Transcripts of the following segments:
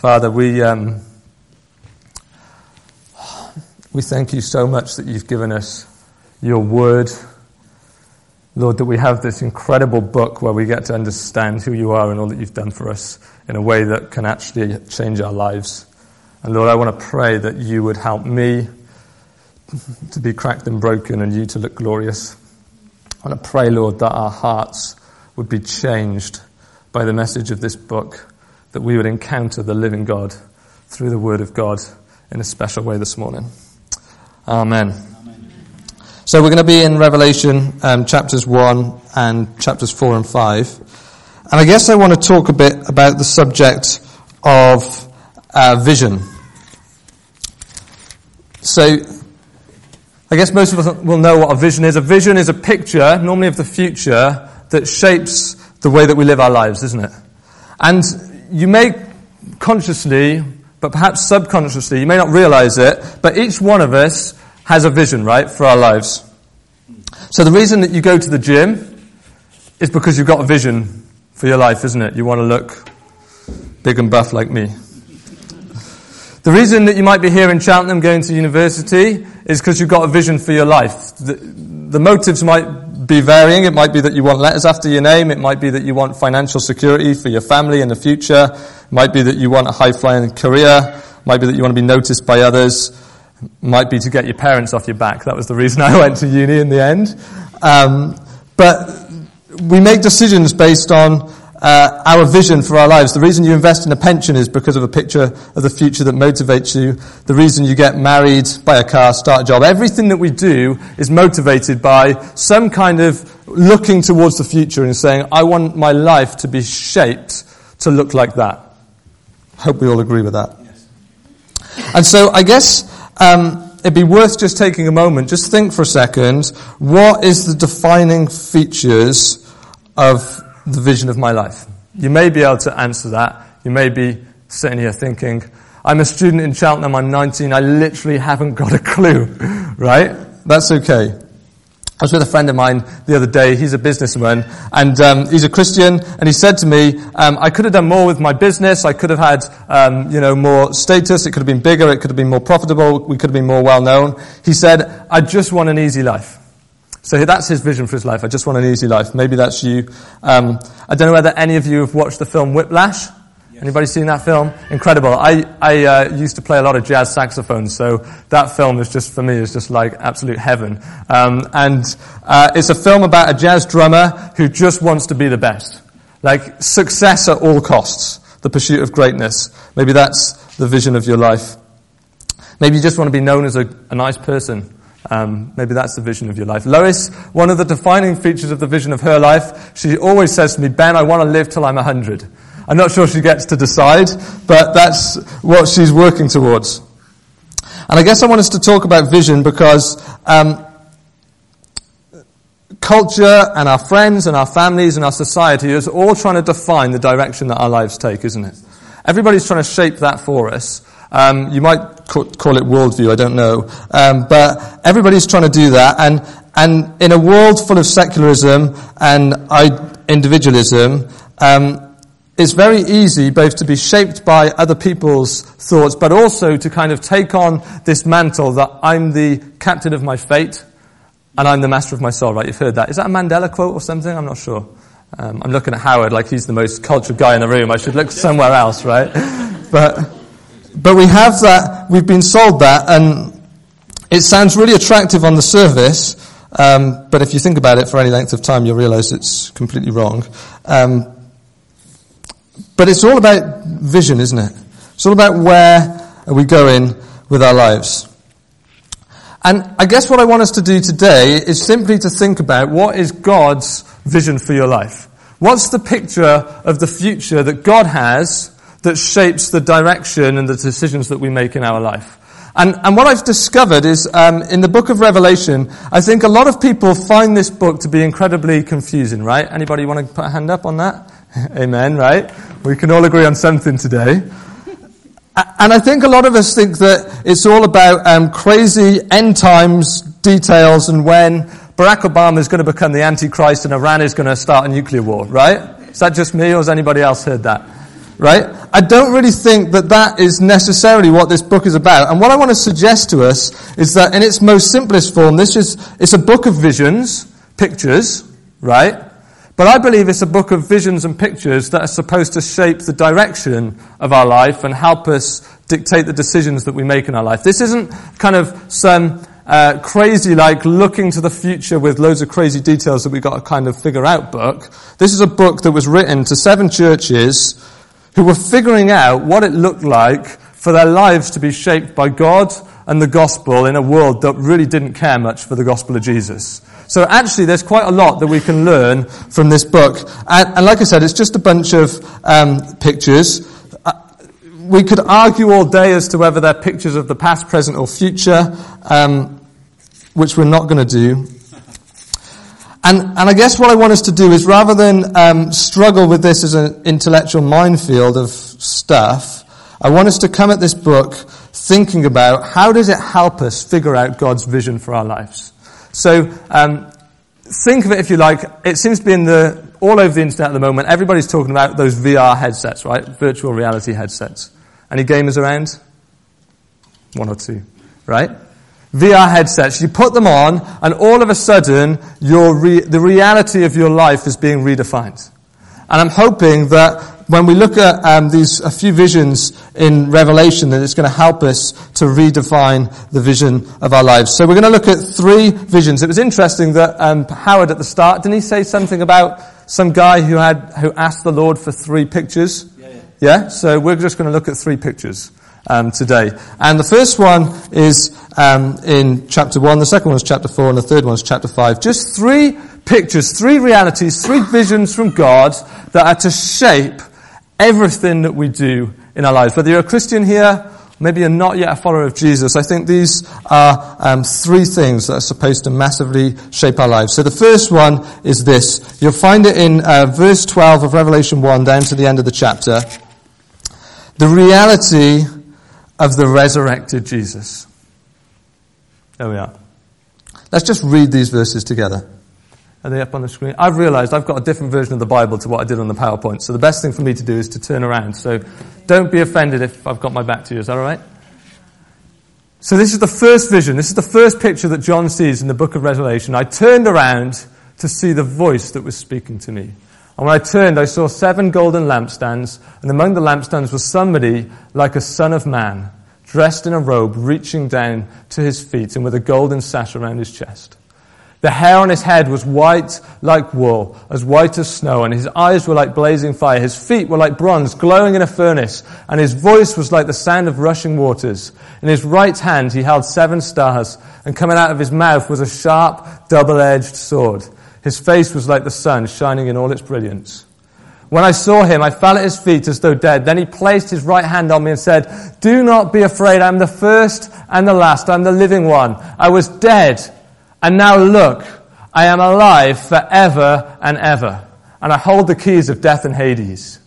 Father, we, um, we thank you so much that you've given us your word. Lord, that we have this incredible book where we get to understand who you are and all that you've done for us in a way that can actually change our lives. And Lord, I want to pray that you would help me to be cracked and broken and you to look glorious. I want to pray, Lord, that our hearts would be changed by the message of this book that we would encounter the living God through the Word of God in a special way this morning. Amen. Amen. So we're going to be in Revelation um, chapters 1 and chapters 4 and 5. And I guess I want to talk a bit about the subject of uh, vision. So, I guess most of us will know what a vision is. A vision is a picture, normally of the future, that shapes the way that we live our lives, isn't it? And you may consciously, but perhaps subconsciously, you may not realize it, but each one of us has a vision, right, for our lives. So the reason that you go to the gym is because you've got a vision for your life, isn't it? You want to look big and buff like me. The reason that you might be here in Cheltenham going to university is because you've got a vision for your life. The, the motives might be varying. It might be that you want letters after your name. It might be that you want financial security for your family in the future. It might be that you want a high flying career. It might be that you want to be noticed by others. It might be to get your parents off your back. That was the reason I went to uni in the end. Um, but we make decisions based on uh, our vision for our lives. The reason you invest in a pension is because of a picture of the future that motivates you. The reason you get married, buy a car, start a job. Everything that we do is motivated by some kind of looking towards the future and saying, I want my life to be shaped to look like that. Hope we all agree with that. Yes. And so I guess um, it'd be worth just taking a moment, just think for a second, what is the defining features of the vision of my life? You may be able to answer that. You may be sitting here thinking, I'm a student in Cheltenham, I'm 19, I literally haven't got a clue, right? That's okay. I was with a friend of mine the other day. He's a businessman and um, he's a Christian. And he said to me, um, "I could have done more with my business. I could have had, um, you know, more status. It could have been bigger. It could have been more profitable. We could have been more well known." He said, "I just want an easy life." So that's his vision for his life. I just want an easy life. Maybe that's you. Um, I don't know whether any of you have watched the film Whiplash. Yes. Anybody seen that film? Incredible. I, I uh, used to play a lot of jazz saxophone, so that film is just, for me, is just like absolute heaven. Um, and uh, it's a film about a jazz drummer who just wants to be the best. Like success at all costs. The pursuit of greatness. Maybe that's the vision of your life. Maybe you just want to be known as a, a nice person. Um, maybe that's the vision of your life. Lois, one of the defining features of the vision of her life, she always says to me, Ben, I want to live till I'm 100. I'm not sure she gets to decide, but that's what she's working towards. And I guess I want us to talk about vision because um, culture and our friends and our families and our society is all trying to define the direction that our lives take, isn't it? Everybody's trying to shape that for us. Um, you might call it worldview, I don't know. Um, but everybody's trying to do that. And, and in a world full of secularism and individualism, um, it's very easy both to be shaped by other people's thoughts, but also to kind of take on this mantle that I'm the captain of my fate and I'm the master of my soul, right? You've heard that. Is that a Mandela quote or something? I'm not sure. Um, I'm looking at Howard like he's the most cultured guy in the room. I should look somewhere else, right? But, but we have that, we've been sold that, and it sounds really attractive on the surface, um, but if you think about it for any length of time, you'll realize it's completely wrong. Um, But it's all about vision, isn't it? It's all about where are we going with our lives. And I guess what I want us to do today is simply to think about what is God's vision for your life. What's the picture of the future that God has that shapes the direction and the decisions that we make in our life? And, and what I've discovered is um, in the book of Revelation, I think a lot of people find this book to be incredibly confusing, right? Anybody want to put a hand up on that? Amen, right? We can all agree on something today. And I think a lot of us think that it's all about um, crazy end times details and when Barack Obama is going to become the Antichrist and Iran is going to start a nuclear war, right? Is that just me or has anybody else heard that? Right? I don't really think that that is necessarily what this book is about. And what I want to suggest to us is that in its most simplest form, this is, it's a book of visions, pictures, right? But I believe it's a book of visions and pictures that are supposed to shape the direction of our life and help us dictate the decisions that we make in our life. This isn't kind of some uh, crazy, like looking to the future with loads of crazy details that we've got to kind of figure out book. This is a book that was written to seven churches who were figuring out what it looked like for their lives to be shaped by God and the gospel in a world that really didn't care much for the gospel of Jesus. So actually, there's quite a lot that we can learn from this book. And, and like I said, it's just a bunch of um, pictures. Uh, we could argue all day as to whether they're pictures of the past, present, or future, um, which we're not going to do. And, and I guess what I want us to do is rather than um, struggle with this as an intellectual minefield of stuff, I want us to come at this book thinking about how does it help us figure out God's vision for our lives. So um, think of it if you like. It seems to be in the all over the internet at the moment. Everybody's talking about those VR headsets, right? Virtual reality headsets. Any gamers around? One or two, right? VR headsets. You put them on, and all of a sudden, your re- the reality of your life is being redefined. And I'm hoping that when we look at um, these a few visions in Revelation, that it's going to help us to redefine the vision of our lives. So we're going to look at three visions. It was interesting that um, Howard at the start didn't he say something about some guy who had who asked the Lord for three pictures? Yeah. yeah? yeah? So we're just going to look at three pictures. Um, today. And the first one is um, in chapter 1, the second one is chapter 4, and the third one is chapter 5. Just three pictures, three realities, three visions from God that are to shape everything that we do in our lives. Whether you're a Christian here, maybe you're not yet a follower of Jesus, I think these are um, three things that are supposed to massively shape our lives. So the first one is this. You'll find it in uh, verse 12 of Revelation 1 down to the end of the chapter. The reality of the resurrected Jesus. There we are. Let's just read these verses together. Are they up on the screen? I've realized I've got a different version of the Bible to what I did on the PowerPoint. So the best thing for me to do is to turn around. So don't be offended if I've got my back to you. Is that all right? So this is the first vision. This is the first picture that John sees in the book of Revelation. I turned around to see the voice that was speaking to me. And when I turned, I saw seven golden lampstands, and among the lampstands was somebody like a son of man, dressed in a robe, reaching down to his feet, and with a golden sash around his chest. The hair on his head was white like wool, as white as snow, and his eyes were like blazing fire. His feet were like bronze glowing in a furnace, and his voice was like the sound of rushing waters. In his right hand he held seven stars, and coming out of his mouth was a sharp, double-edged sword. His face was like the sun, shining in all its brilliance. When I saw him, I fell at his feet as though dead. Then he placed his right hand on me and said, Do not be afraid. I'm the first and the last. I'm the living one. I was dead and now look, I am alive forever and ever, and I hold the keys of death and Hades.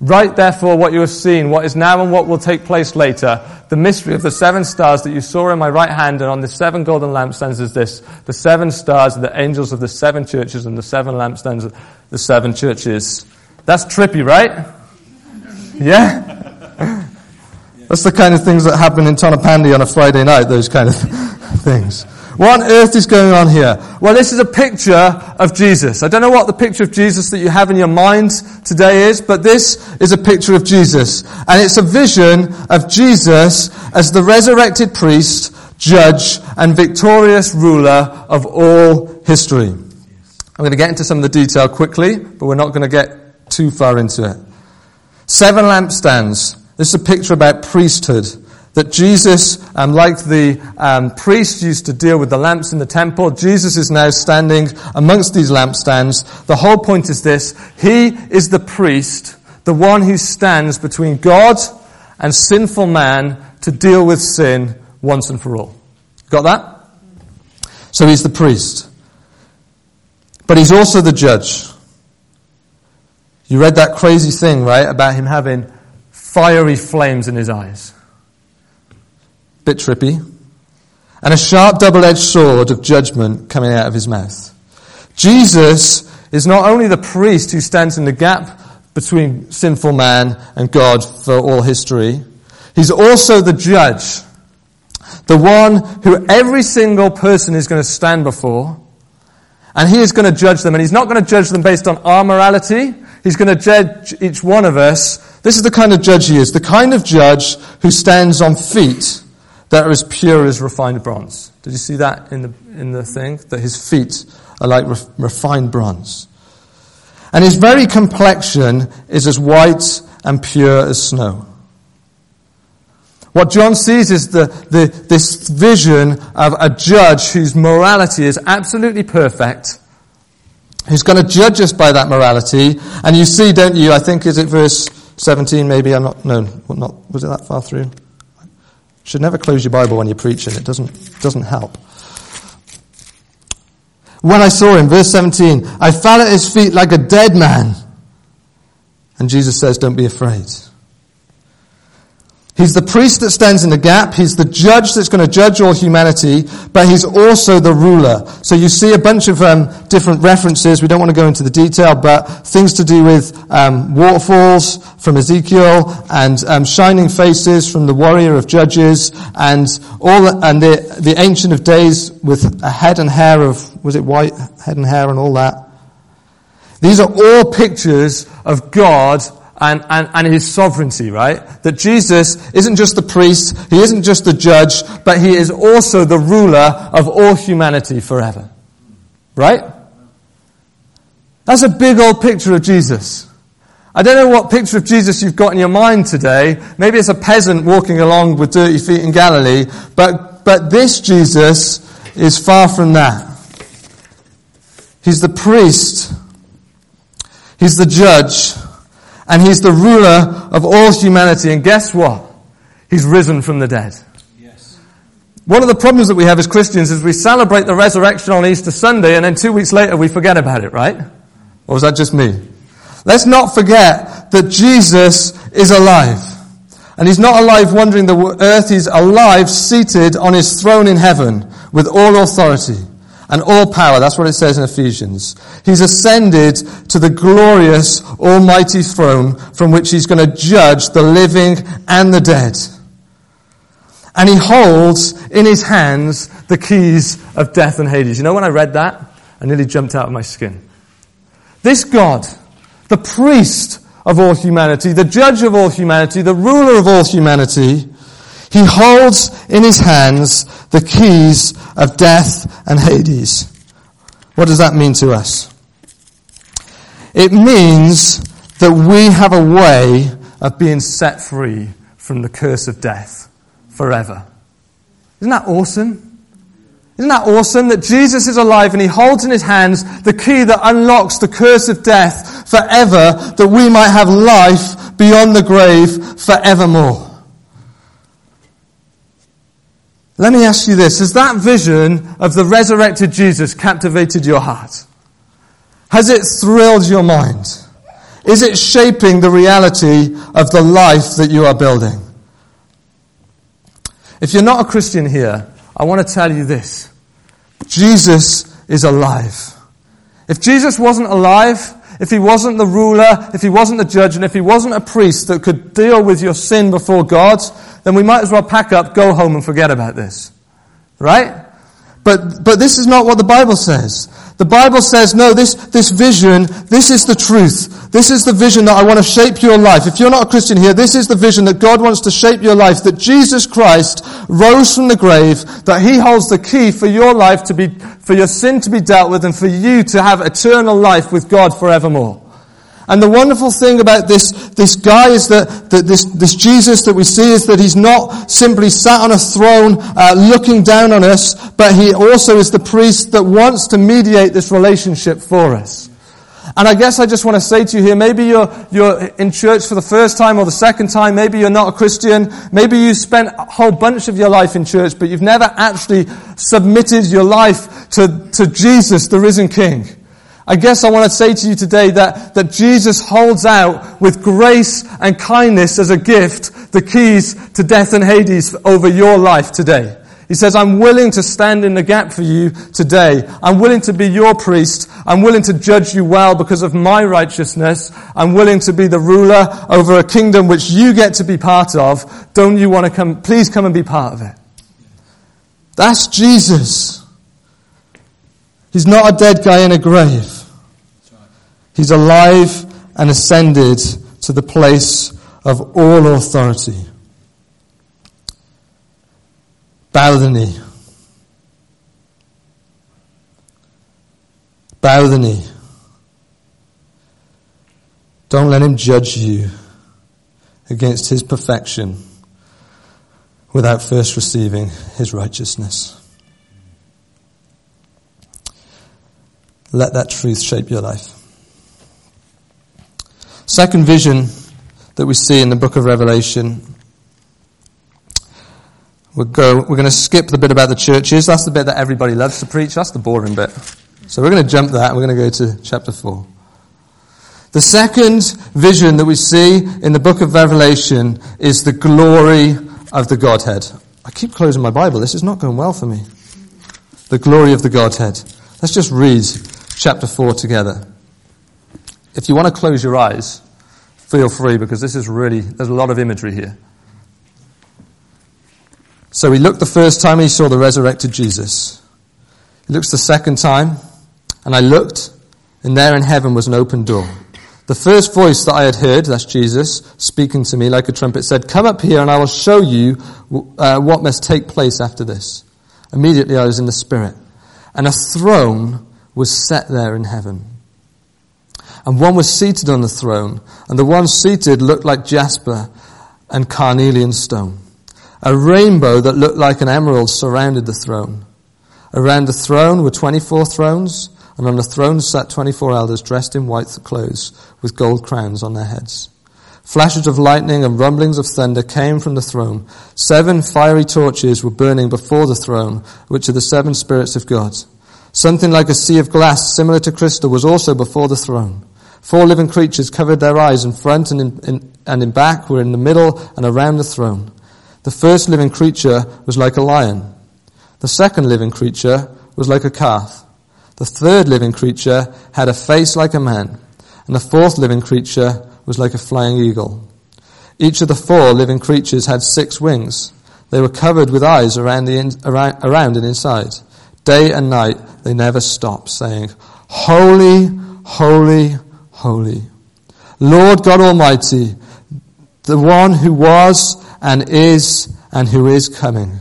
Write therefore what you have seen, what is now and what will take place later. The mystery of the seven stars that you saw in my right hand and on the seven golden lampstands is this. The seven stars are the angels of the seven churches and the seven lampstands of the seven churches. That's trippy, right? Yeah? That's the kind of things that happen in Tonypandy on a Friday night, those kind of things. What on earth is going on here? Well, this is a picture of Jesus. I don't know what the picture of Jesus that you have in your mind today is, but this is a picture of Jesus. And it's a vision of Jesus as the resurrected priest, judge, and victorious ruler of all history. I'm going to get into some of the detail quickly, but we're not going to get too far into it. Seven lampstands. This is a picture about priesthood. That Jesus, um, like the um, priest used to deal with the lamps in the temple, Jesus is now standing amongst these lampstands. The whole point is this. He is the priest, the one who stands between God and sinful man to deal with sin once and for all. Got that? So he's the priest. But he's also the judge. You read that crazy thing, right, about him having fiery flames in his eyes. Bit trippy. And a sharp double edged sword of judgment coming out of his mouth. Jesus is not only the priest who stands in the gap between sinful man and God for all history, he's also the judge. The one who every single person is going to stand before and he is going to judge them, and he's not going to judge them based on our morality. He's going to judge each one of us. This is the kind of judge he is. The kind of judge who stands on feet that are as pure as refined bronze. Did you see that in the, in the thing? That his feet are like re- refined bronze. And his very complexion is as white and pure as snow. What John sees is the, the, this vision of a judge whose morality is absolutely perfect, who's going to judge us by that morality. And you see, don't you, I think, is it verse 17 maybe? I'm not, no, not, was it that far through? Should never close your Bible when you're preaching. It doesn't, doesn't help. When I saw him, verse 17, I fell at his feet like a dead man. And Jesus says, don't be afraid. He's the priest that stands in the gap. He's the judge that's going to judge all humanity, but he's also the ruler. So you see a bunch of um, different references. We don't want to go into the detail, but things to do with um, waterfalls from Ezekiel and um, shining faces from the warrior of Judges, and all and the the ancient of days with a head and hair of was it white head and hair and all that. These are all pictures of God and, and, and his sovereignty, right? That Jesus isn't just the priest, he isn't just the judge, but he is also the ruler of all humanity forever. Right? That's a big old picture of Jesus. I don't know what picture of Jesus you've got in your mind today. Maybe it's a peasant walking along with dirty feet in Galilee, but, but this Jesus is far from that. He's the priest. He's the judge and he's the ruler of all humanity. And guess what? He's risen from the dead. Yes. One of the problems that we have as Christians is we celebrate the resurrection on Easter Sunday and then two weeks later we forget about it, right? Or was that just me? Let's not forget that Jesus is alive. And he's not alive wandering the earth, he's alive seated on his throne in heaven with all authority and all power. That's what it says in Ephesians. He's ascended to the glorious almighty throne from which he's going to judge the living and the dead. And he holds in his hands the keys of death and Hades. You know, when I read that, I nearly jumped out of my skin. This God, the priest of all humanity, the judge of all humanity, the ruler of all humanity, he holds in his hands the keys of death and Hades. What does that mean to us? It means that we have a way of being set free from the curse of death forever. Isn't that awesome? Isn't that awesome that Jesus is alive and he holds in his hands the key that unlocks the curse of death forever that we might have life beyond the grave forevermore? Let me ask you this. Has that vision of the resurrected Jesus captivated your heart? Has it thrilled your mind? Is it shaping the reality of the life that you are building? If you're not a Christian here, I want to tell you this. Jesus is alive. If Jesus wasn't alive, if he wasn't the ruler, if he wasn't the judge, and if he wasn't a priest that could deal with your sin before God, then we might as well pack up, go home, and forget about this. Right? But, but this is not what the Bible says. The Bible says, no, this, this vision, this is the truth. This is the vision that I want to shape your life. If you're not a Christian here, this is the vision that God wants to shape your life. That Jesus Christ rose from the grave, that He holds the key for your life to be, for your sin to be dealt with and for you to have eternal life with God forevermore. And the wonderful thing about this, this guy is that, that this, this Jesus that we see is that he's not simply sat on a throne uh, looking down on us, but he also is the priest that wants to mediate this relationship for us. And I guess I just want to say to you here, maybe you're, you're in church for the first time or the second time, maybe you're not a Christian, maybe you spent a whole bunch of your life in church, but you've never actually submitted your life to, to Jesus, the risen King. I guess I want to say to you today that, that Jesus holds out with grace and kindness as a gift the keys to death and Hades over your life today. He says, I'm willing to stand in the gap for you today. I'm willing to be your priest. I'm willing to judge you well because of my righteousness. I'm willing to be the ruler over a kingdom which you get to be part of. Don't you want to come? Please come and be part of it. That's Jesus. He's not a dead guy in a grave. He's alive and ascended to the place of all authority. Bow the knee. Bow the knee. Don't let him judge you against his perfection without first receiving his righteousness. Let that truth shape your life. Second vision that we see in the book of Revelation. We'll go, we're going to skip the bit about the churches. That's the bit that everybody loves to preach. That's the boring bit. So we're going to jump that and we're going to go to chapter 4. The second vision that we see in the book of Revelation is the glory of the Godhead. I keep closing my Bible. This is not going well for me. The glory of the Godhead. Let's just read chapter 4 together. If you want to close your eyes, feel free because this is really, there's a lot of imagery here. So he looked the first time he saw the resurrected Jesus. He looks the second time, and I looked, and there in heaven was an open door. The first voice that I had heard, that's Jesus, speaking to me like a trumpet, said, Come up here and I will show you uh, what must take place after this. Immediately I was in the Spirit, and a throne was set there in heaven and one was seated on the throne, and the one seated looked like jasper and carnelian stone. A rainbow that looked like an emerald surrounded the throne. Around the throne were 24 thrones, and on the thrones sat 24 elders dressed in white clothes with gold crowns on their heads. Flashes of lightning and rumblings of thunder came from the throne. Seven fiery torches were burning before the throne, which are the seven spirits of God. Something like a sea of glass, similar to crystal, was also before the throne. Four living creatures covered their eyes in front and in, in, and in back were in the middle and around the throne. The first living creature was like a lion. The second living creature was like a calf. The third living creature had a face like a man. And the fourth living creature was like a flying eagle. Each of the four living creatures had six wings. They were covered with eyes around, the in, around, around and inside. Day and night they never stopped saying, Holy, holy, holy. Lord God Almighty, the one who was and is and who is coming.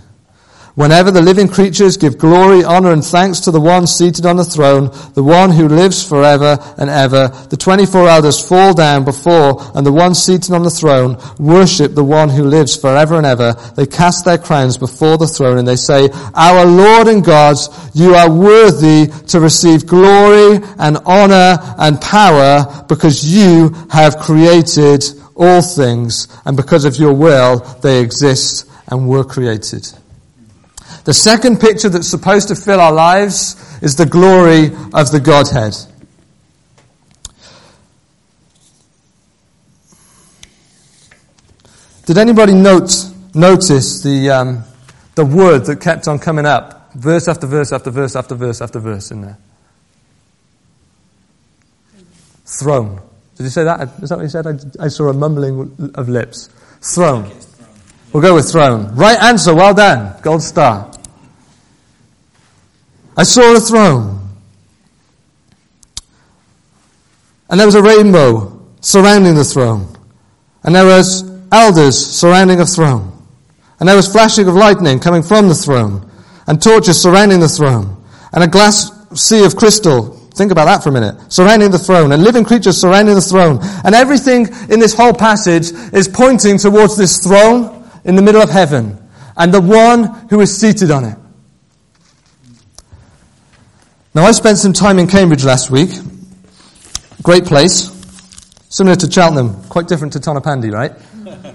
Whenever the living creatures give glory, honor, and thanks to the one seated on the throne, the one who lives forever and ever, the 24 elders fall down before and the one seated on the throne worship the one who lives forever and ever. They cast their crowns before the throne and they say, Our Lord and God, you are worthy to receive glory and honor and power because you have created all things and because of your will they exist and were created. The second picture that's supposed to fill our lives is the glory of the Godhead. Did anybody note, notice the, um, the word that kept on coming up, verse after verse after verse after verse after verse in there? Throne. Did you say that? Is that what you said? I, I saw a mumbling of lips. Throne. We'll go with throne. Right answer. Well done. Gold star. I saw a throne. And there was a rainbow surrounding the throne. And there was elders surrounding a throne. And there was flashing of lightning coming from the throne. And torches surrounding the throne. And a glass sea of crystal Think about that for a minute. Surrounding the throne and living creatures surrounding the throne. And everything in this whole passage is pointing towards this throne in the middle of heaven and the one who is seated on it. Now I spent some time in Cambridge last week. Great place. Similar to Cheltenham. Quite different to Tonypandy, right?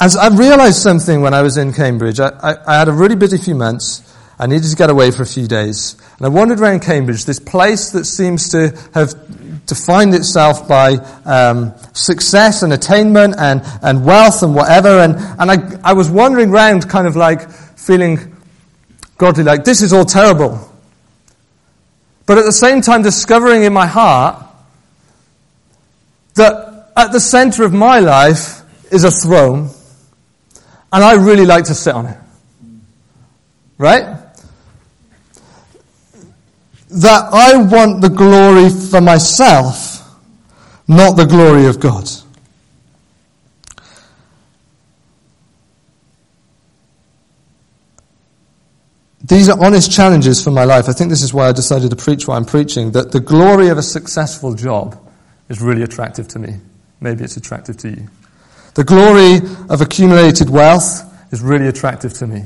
As I realized something when I was in Cambridge, I, I, I, had a really busy few months. I needed to get away for a few days. And I wandered around Cambridge, this place that seems to have defined itself by um, success and attainment and, and wealth and whatever. And, and I, I was wandering around kind of like feeling godly, like this is all terrible. But at the same time discovering in my heart that at the center of my life is a throne and I really like to sit on it. Right? That I want the glory for myself, not the glory of God. These are honest challenges for my life. I think this is why I decided to preach what I'm preaching, that the glory of a successful job is really attractive to me. Maybe it's attractive to you. The glory of accumulated wealth is really attractive to me.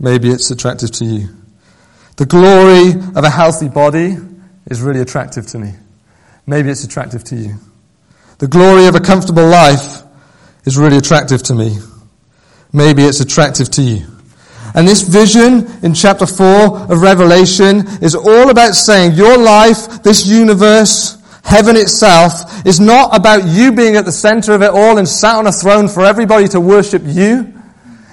Maybe it's attractive to you. The glory of a healthy body is really attractive to me. Maybe it's attractive to you. The glory of a comfortable life is really attractive to me. Maybe it's attractive to you. And this vision in chapter 4 of Revelation is all about saying your life, this universe, Heaven itself is not about you being at the center of it all and sat on a throne for everybody to worship you.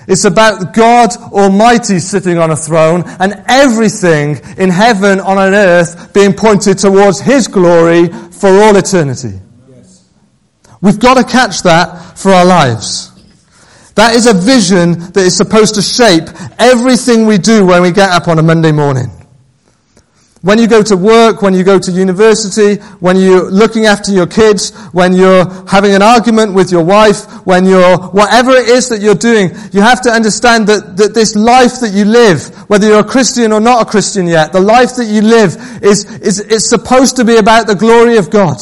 It's about God Almighty sitting on a throne and everything in heaven on an earth being pointed towards His glory for all eternity. Yes. We've got to catch that for our lives. That is a vision that is supposed to shape everything we do when we get up on a Monday morning. When you go to work, when you go to university, when you're looking after your kids, when you're having an argument with your wife, when you're, whatever it is that you're doing, you have to understand that, that this life that you live, whether you're a Christian or not a Christian yet, the life that you live is, is, is supposed to be about the glory of God.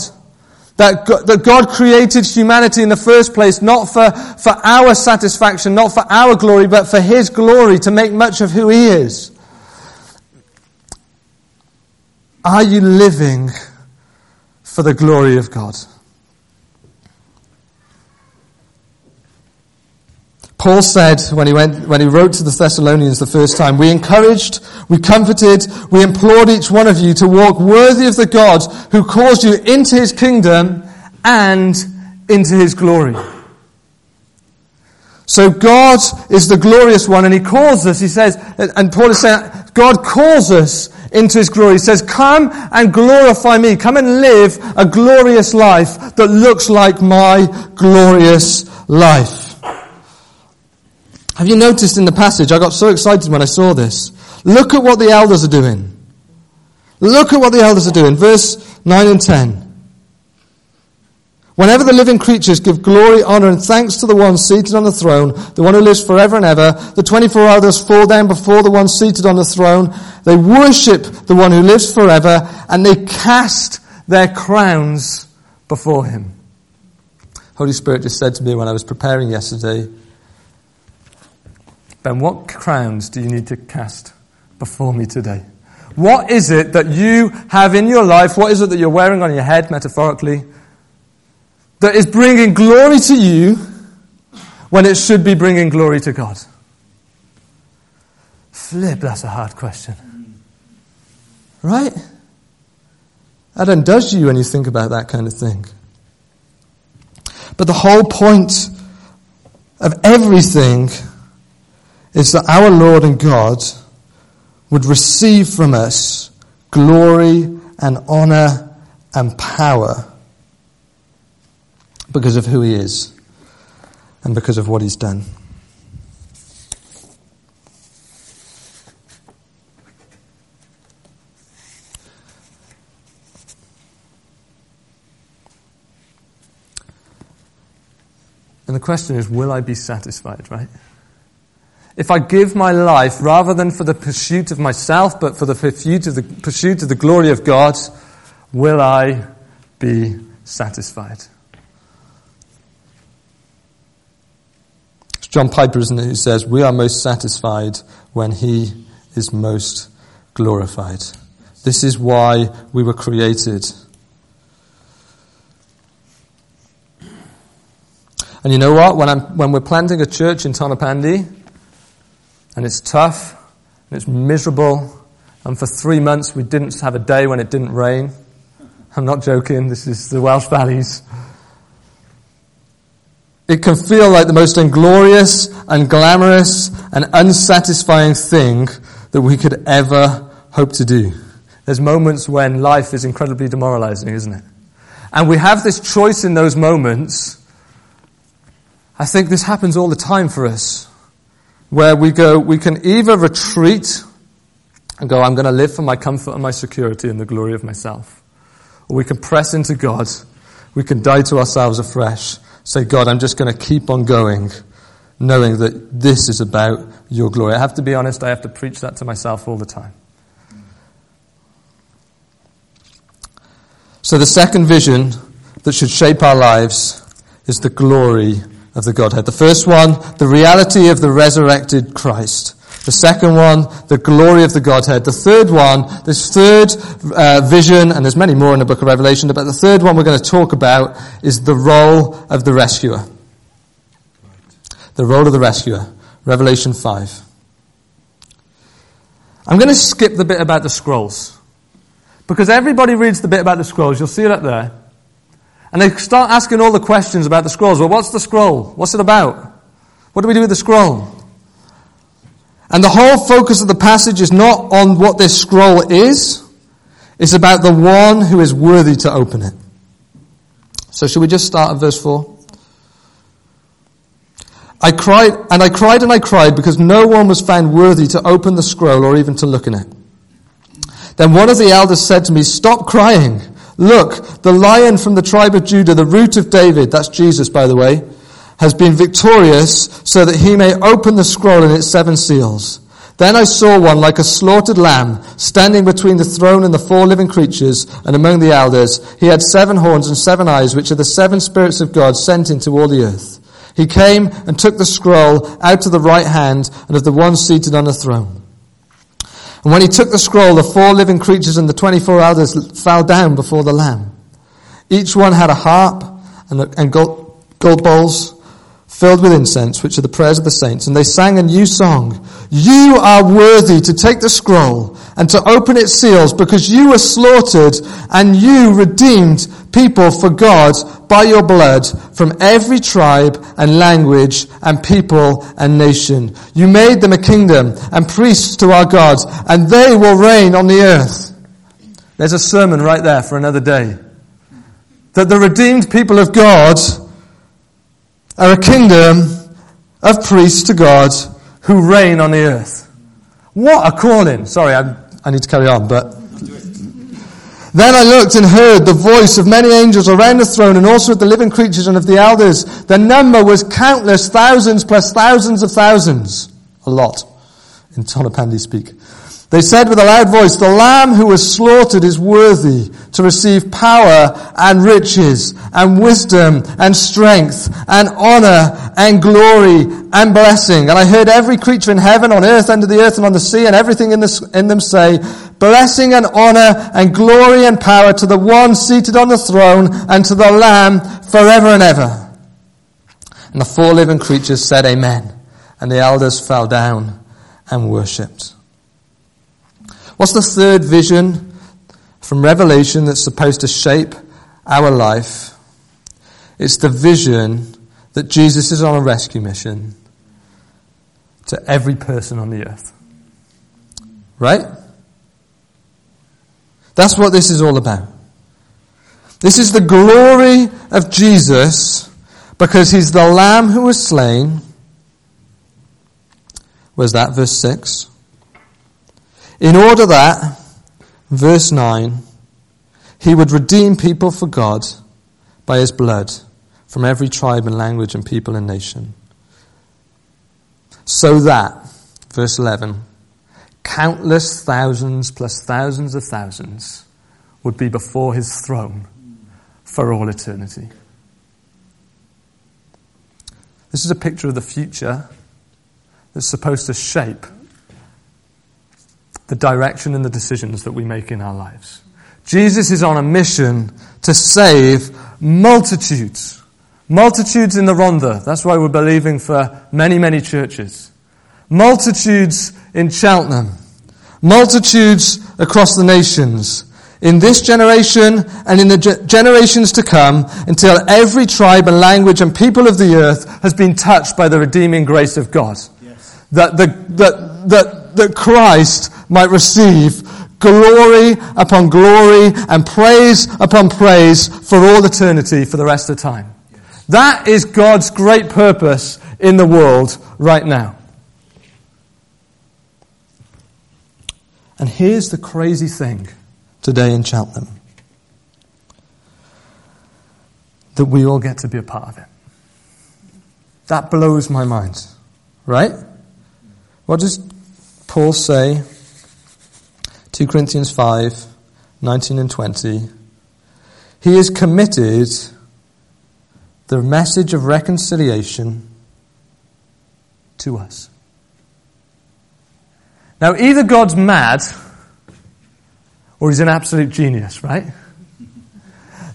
That, that God created humanity in the first place, not for, for our satisfaction, not for our glory, but for His glory, to make much of who He is. Are you living for the glory of God? Paul said when he went, when he wrote to the Thessalonians the first time, we encouraged, we comforted, we implored each one of you to walk worthy of the God who calls you into his kingdom and into his glory. So God is the glorious one and he calls us, he says, and Paul is saying, God calls us into his glory. He says, Come and glorify me. Come and live a glorious life that looks like my glorious life. Have you noticed in the passage? I got so excited when I saw this. Look at what the elders are doing. Look at what the elders are doing. Verse 9 and 10. Whenever the living creatures give glory, honor, and thanks to the one seated on the throne, the one who lives forever and ever, the 24 elders fall down before the one seated on the throne. They worship the one who lives forever, and they cast their crowns before him. Holy Spirit just said to me when I was preparing yesterday, Ben, what crowns do you need to cast before me today? What is it that you have in your life? What is it that you're wearing on your head, metaphorically? That is bringing glory to you when it should be bringing glory to God? Flip, that's a hard question. Right? That undoes you when you think about that kind of thing. But the whole point of everything is that our Lord and God would receive from us glory and honor and power because of who he is and because of what he's done. And the question is, will I be satisfied, right? if I give my life rather than for the pursuit of myself, but for the pursuit of the, pursuit of the glory of God, will I be satisfied? John Piper, isn't it, who says, We are most satisfied when He is most glorified. This is why we were created. And you know what? When, I'm, when we're planting a church in Tonypandy, and it's tough, and it's miserable, and for three months we didn't have a day when it didn't rain. I'm not joking, this is the Welsh Valleys. It can feel like the most inglorious and glamorous and unsatisfying thing that we could ever hope to do. There's moments when life is incredibly demoralizing, isn't it? And we have this choice in those moments. I think this happens all the time for us, where we go, we can either retreat and go, I'm going to live for my comfort and my security and the glory of myself. Or we can press into God. We can die to ourselves afresh. Say, God, I'm just going to keep on going, knowing that this is about your glory. I have to be honest, I have to preach that to myself all the time. So, the second vision that should shape our lives is the glory of the Godhead. The first one, the reality of the resurrected Christ. The second one, the glory of the Godhead. The third one, this third uh, vision, and there's many more in the book of Revelation, but the third one we're going to talk about is the role of the rescuer. The role of the rescuer. Revelation 5. I'm going to skip the bit about the scrolls. Because everybody reads the bit about the scrolls, you'll see it up there. And they start asking all the questions about the scrolls. Well, what's the scroll? What's it about? What do we do with the scroll? And the whole focus of the passage is not on what this scroll is, it's about the one who is worthy to open it. So, should we just start at verse 4? I cried, and I cried and I cried because no one was found worthy to open the scroll or even to look in it. Then one of the elders said to me, Stop crying. Look, the lion from the tribe of Judah, the root of David, that's Jesus, by the way, has been victorious so that he may open the scroll and its seven seals. Then I saw one like a slaughtered lamb standing between the throne and the four living creatures and among the elders. He had seven horns and seven eyes, which are the seven spirits of God sent into all the earth. He came and took the scroll out of the right hand and of the one seated on the throne. And when he took the scroll, the four living creatures and the 24 elders fell down before the Lamb. Each one had a harp and, and gold, gold bowls filled with incense, which are the prayers of the saints. And they sang a new song. You are worthy to take the scroll and to open its seals because you were slaughtered and you redeemed people for God by your blood from every tribe and language and people and nation. You made them a kingdom and priests to our God and they will reign on the earth. There's a sermon right there for another day. That the redeemed people of God are a kingdom of priests to God who reign on the earth. What a calling! Sorry, I, I need to carry on, but then I looked and heard the voice of many angels around the throne and also of the living creatures and of the elders. Their number was countless, thousands plus thousands of thousands. A lot, in Tonypandy speak. They said with a loud voice, the lamb who was slaughtered is worthy to receive power and riches and wisdom and strength and honor and glory and blessing. And I heard every creature in heaven, on earth, under the earth and on the sea and everything in, this, in them say, blessing and honor and glory and power to the one seated on the throne and to the lamb forever and ever. And the four living creatures said amen. And the elders fell down and worshipped. What's the third vision from Revelation that's supposed to shape our life? It's the vision that Jesus is on a rescue mission to every person on the earth. Right? That's what this is all about. This is the glory of Jesus because he's the lamb who was slain. Where's that? Verse 6. In order that, verse 9, he would redeem people for God by his blood from every tribe and language and people and nation. So that, verse 11, countless thousands plus thousands of thousands would be before his throne for all eternity. This is a picture of the future that's supposed to shape the direction and the decisions that we make in our lives. Jesus is on a mission to save multitudes. Multitudes in the Rhondda. That's why we're believing for many, many churches. Multitudes in Cheltenham. Multitudes across the nations. In this generation and in the ge- generations to come until every tribe and language and people of the earth has been touched by the redeeming grace of God. Yes. That, the, that, that, that Christ might receive glory upon glory and praise upon praise for all eternity for the rest of time. That is God's great purpose in the world right now. And here's the crazy thing today in Cheltenham that we all get to be a part of it. That blows my mind, right? What does Paul say? 2 Corinthians 5 19 and 20. He is committed the message of reconciliation to us. Now, either God's mad or he's an absolute genius, right?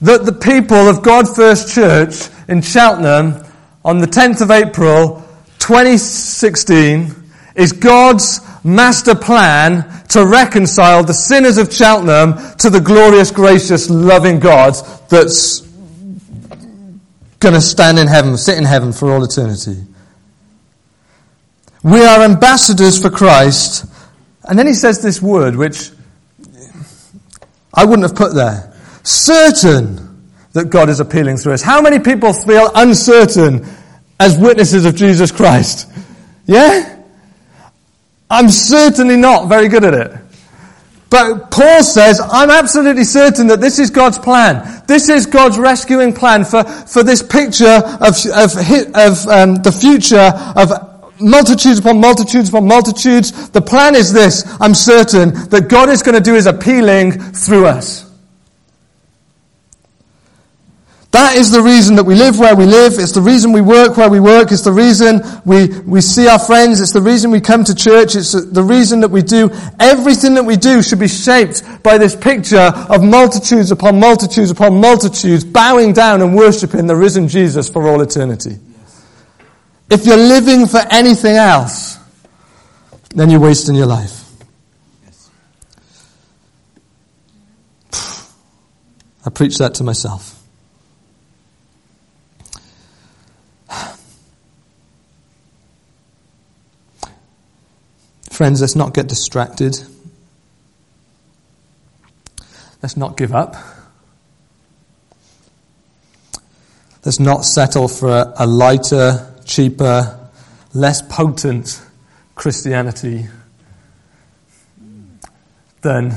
That the people of God First Church in Cheltenham on the 10th of April 2016 is God's master plan to reconcile the sinners of Cheltenham to the glorious, gracious, loving God that's going to stand in heaven, sit in heaven for all eternity. We are ambassadors for Christ. And then he says this word, which I wouldn't have put there. Certain that God is appealing through us. How many people feel uncertain as witnesses of Jesus Christ? Yeah? I'm certainly not very good at it. But Paul says, I'm absolutely certain that this is God's plan. This is God's rescuing plan for, for this picture of, of, of um, the future of multitudes upon multitudes upon multitudes. The plan is this. I'm certain that God is going to do his appealing through us. That is the reason that we live where we live. It's the reason we work where we work. It's the reason we, we see our friends. It's the reason we come to church. It's the reason that we do. Everything that we do should be shaped by this picture of multitudes upon multitudes upon multitudes bowing down and worshipping the risen Jesus for all eternity. If you're living for anything else, then you're wasting your life. I preach that to myself. Friends, let's not get distracted. Let's not give up. Let's not settle for a lighter, cheaper, less potent Christianity than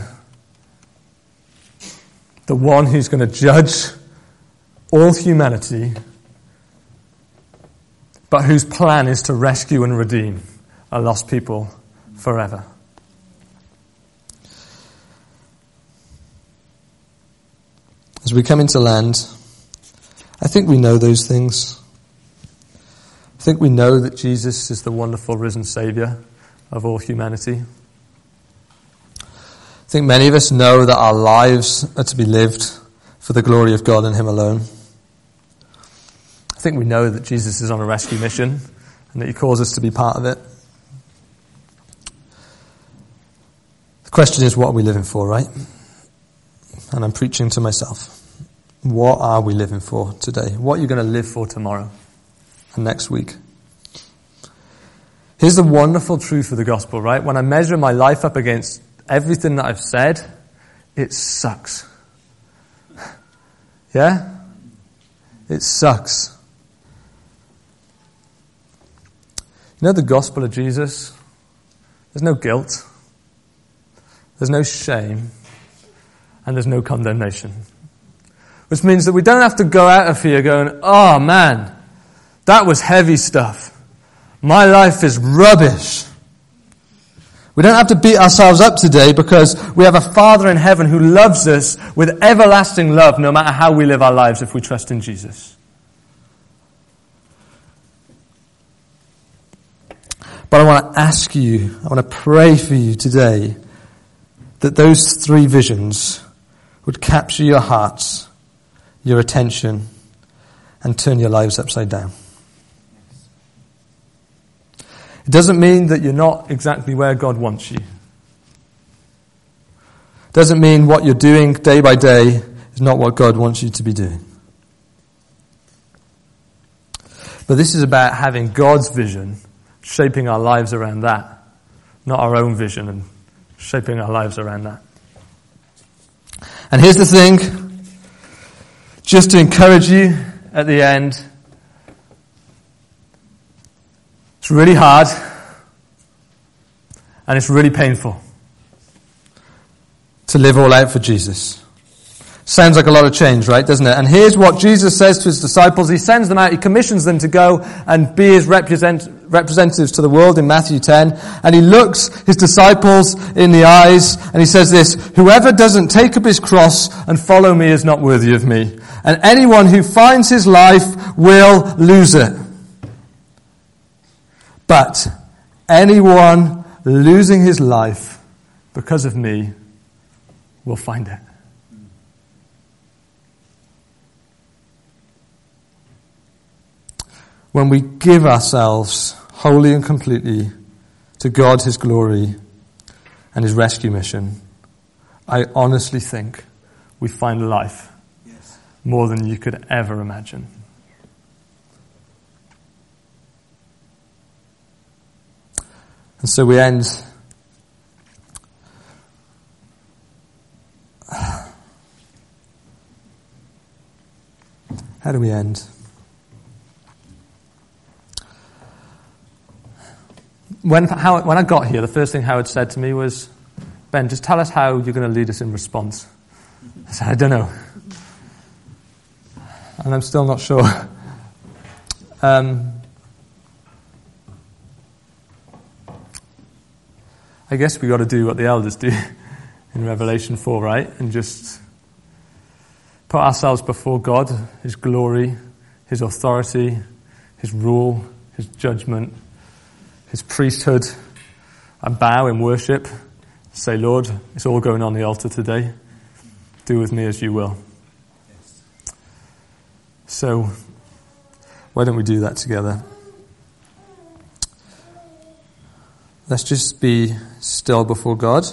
the one who's going to judge all humanity, but whose plan is to rescue and redeem a lost people forever. As we come into land, I think we know those things. I think we know that Jesus is the wonderful risen Saviour of all humanity. I think many of us know that our lives are to be lived for the glory of God and Him alone. I think we know that Jesus is on a rescue mission and that He calls us to be part of it. The question is, what are we living for, right? And I'm preaching to myself. What are we living for today? What are you going to live for tomorrow and next week? Here's the wonderful truth of the gospel, right? When I measure my life up against everything that I've said, it sucks. yeah? It sucks. You know the gospel of Jesus? There's no guilt. There's no shame and there's no condemnation. Which means that we don't have to go out of here going, oh man, that was heavy stuff. My life is rubbish. We don't have to beat ourselves up today because we have a Father in heaven who loves us with everlasting love no matter how we live our lives if we trust in Jesus. But I want to ask you, I want to pray for you today that those three visions would capture your hearts, your attention, and turn your lives upside down. It doesn't mean that you're not exactly where God wants you. It doesn't mean what you're doing day by day is not what God wants you to be doing. But this is about having God's vision, shaping our lives around that, not our own vision and shaping our lives around that. And here's the thing, just to encourage you at the end, it's really hard and it's really painful to live all out for Jesus. Sounds like a lot of change, right? Doesn't it? And here's what Jesus says to his disciples. He sends them out. He commissions them to go and be his represent, representatives to the world in Matthew 10. And he looks his disciples in the eyes and he says this, whoever doesn't take up his cross and follow me is not worthy of me. And anyone who finds his life will lose it. But anyone losing his life because of me will find it. When we give ourselves wholly and completely to God, His glory, and His rescue mission, I honestly think we find life yes. more than you could ever imagine. And so we end. How do we end? When, Howard, when I got here, the first thing Howard said to me was, Ben, just tell us how you're going to lead us in response. I said, I don't know. And I'm still not sure. Um, I guess we've got to do what the elders do in Revelation 4, right? And just put ourselves before God, His glory, His authority, His rule, His judgment his priesthood and bow in worship. Say, Lord, it's all going on the altar today. Do with me as you will. So, why don't we do that together? Let's just be still before God.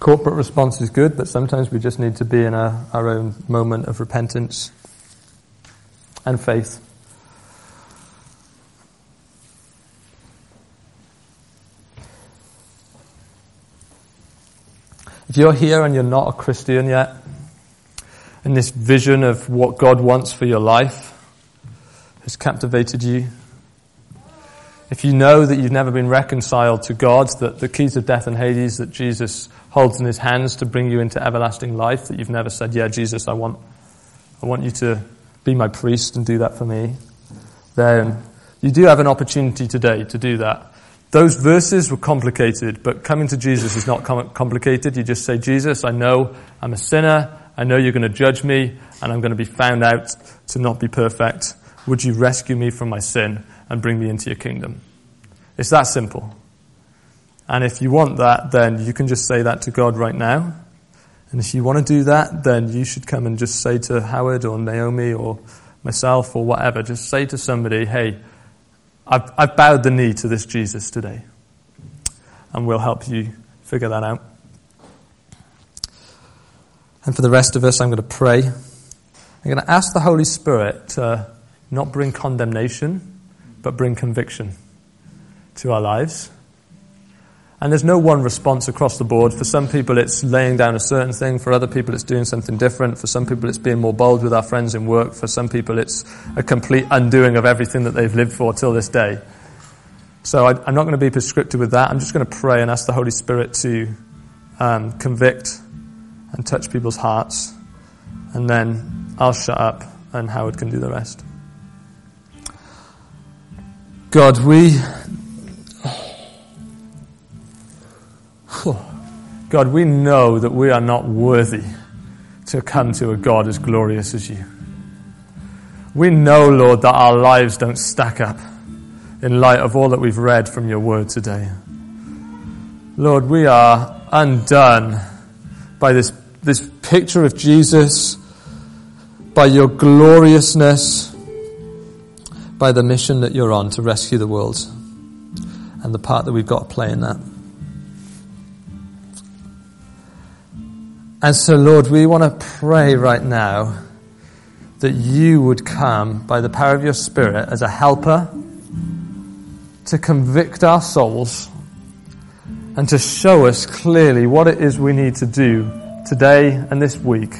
Corporate response is good, but sometimes we just need to be in our own moment of repentance and faith. If you're here and you're not a Christian yet, and this vision of what God wants for your life has captivated you, if you know that you've never been reconciled to God, that the keys of death and Hades that Jesus holds in his hands to bring you into everlasting life, that you've never said, Yeah, Jesus, I want, I want you to be my priest and do that for me, then you do have an opportunity today to do that. Those verses were complicated, but coming to Jesus is not com- complicated. You just say, Jesus, I know I'm a sinner. I know you're going to judge me, and I'm going to be found out to not be perfect. Would you rescue me from my sin and bring me into your kingdom? It's that simple. And if you want that, then you can just say that to God right now. And if you want to do that, then you should come and just say to Howard or Naomi or myself or whatever, just say to somebody, hey, I've, I've bowed the knee to this Jesus today. And we'll help you figure that out. And for the rest of us, I'm going to pray. I'm going to ask the Holy Spirit to not bring condemnation, but bring conviction to our lives. And there's no one response across the board. For some people, it's laying down a certain thing. For other people, it's doing something different. For some people, it's being more bold with our friends in work. For some people, it's a complete undoing of everything that they've lived for till this day. So I, am not going to be prescriptive with that. I'm just going to pray and ask the Holy Spirit to um, convict and touch people's hearts. And then I'll shut up and Howard can do the rest. God, we. God, we know that we are not worthy to come to a God as glorious as you. We know, Lord, that our lives don't stack up in light of all that we've read from your word today. Lord, we are undone by this, this picture of Jesus, by your gloriousness, by the mission that you're on to rescue the world, and the part that we've got to play in that. And so, Lord, we want to pray right now that you would come by the power of your Spirit as a helper to convict our souls and to show us clearly what it is we need to do today and this week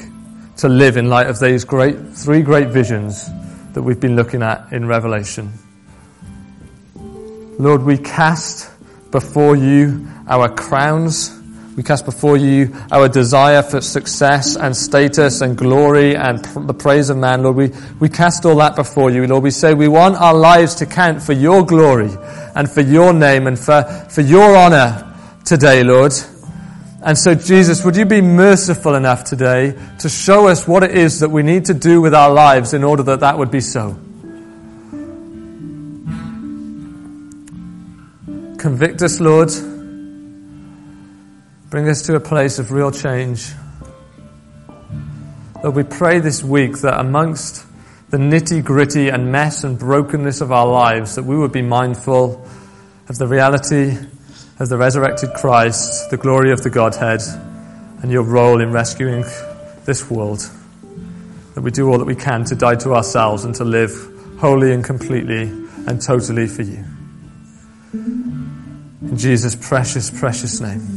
to live in light of these great, three great visions that we've been looking at in Revelation. Lord, we cast before you our crowns we cast before you our desire for success and status and glory and pr- the praise of man, Lord. We, we cast all that before you, Lord. We say we want our lives to count for your glory and for your name and for, for your honor today, Lord. And so, Jesus, would you be merciful enough today to show us what it is that we need to do with our lives in order that that would be so? Convict us, Lord. Bring us to a place of real change. Lord, we pray this week that amongst the nitty gritty and mess and brokenness of our lives, that we would be mindful of the reality of the resurrected Christ, the glory of the Godhead, and your role in rescuing this world. That we do all that we can to die to ourselves and to live wholly and completely and totally for you. In Jesus' precious, precious name.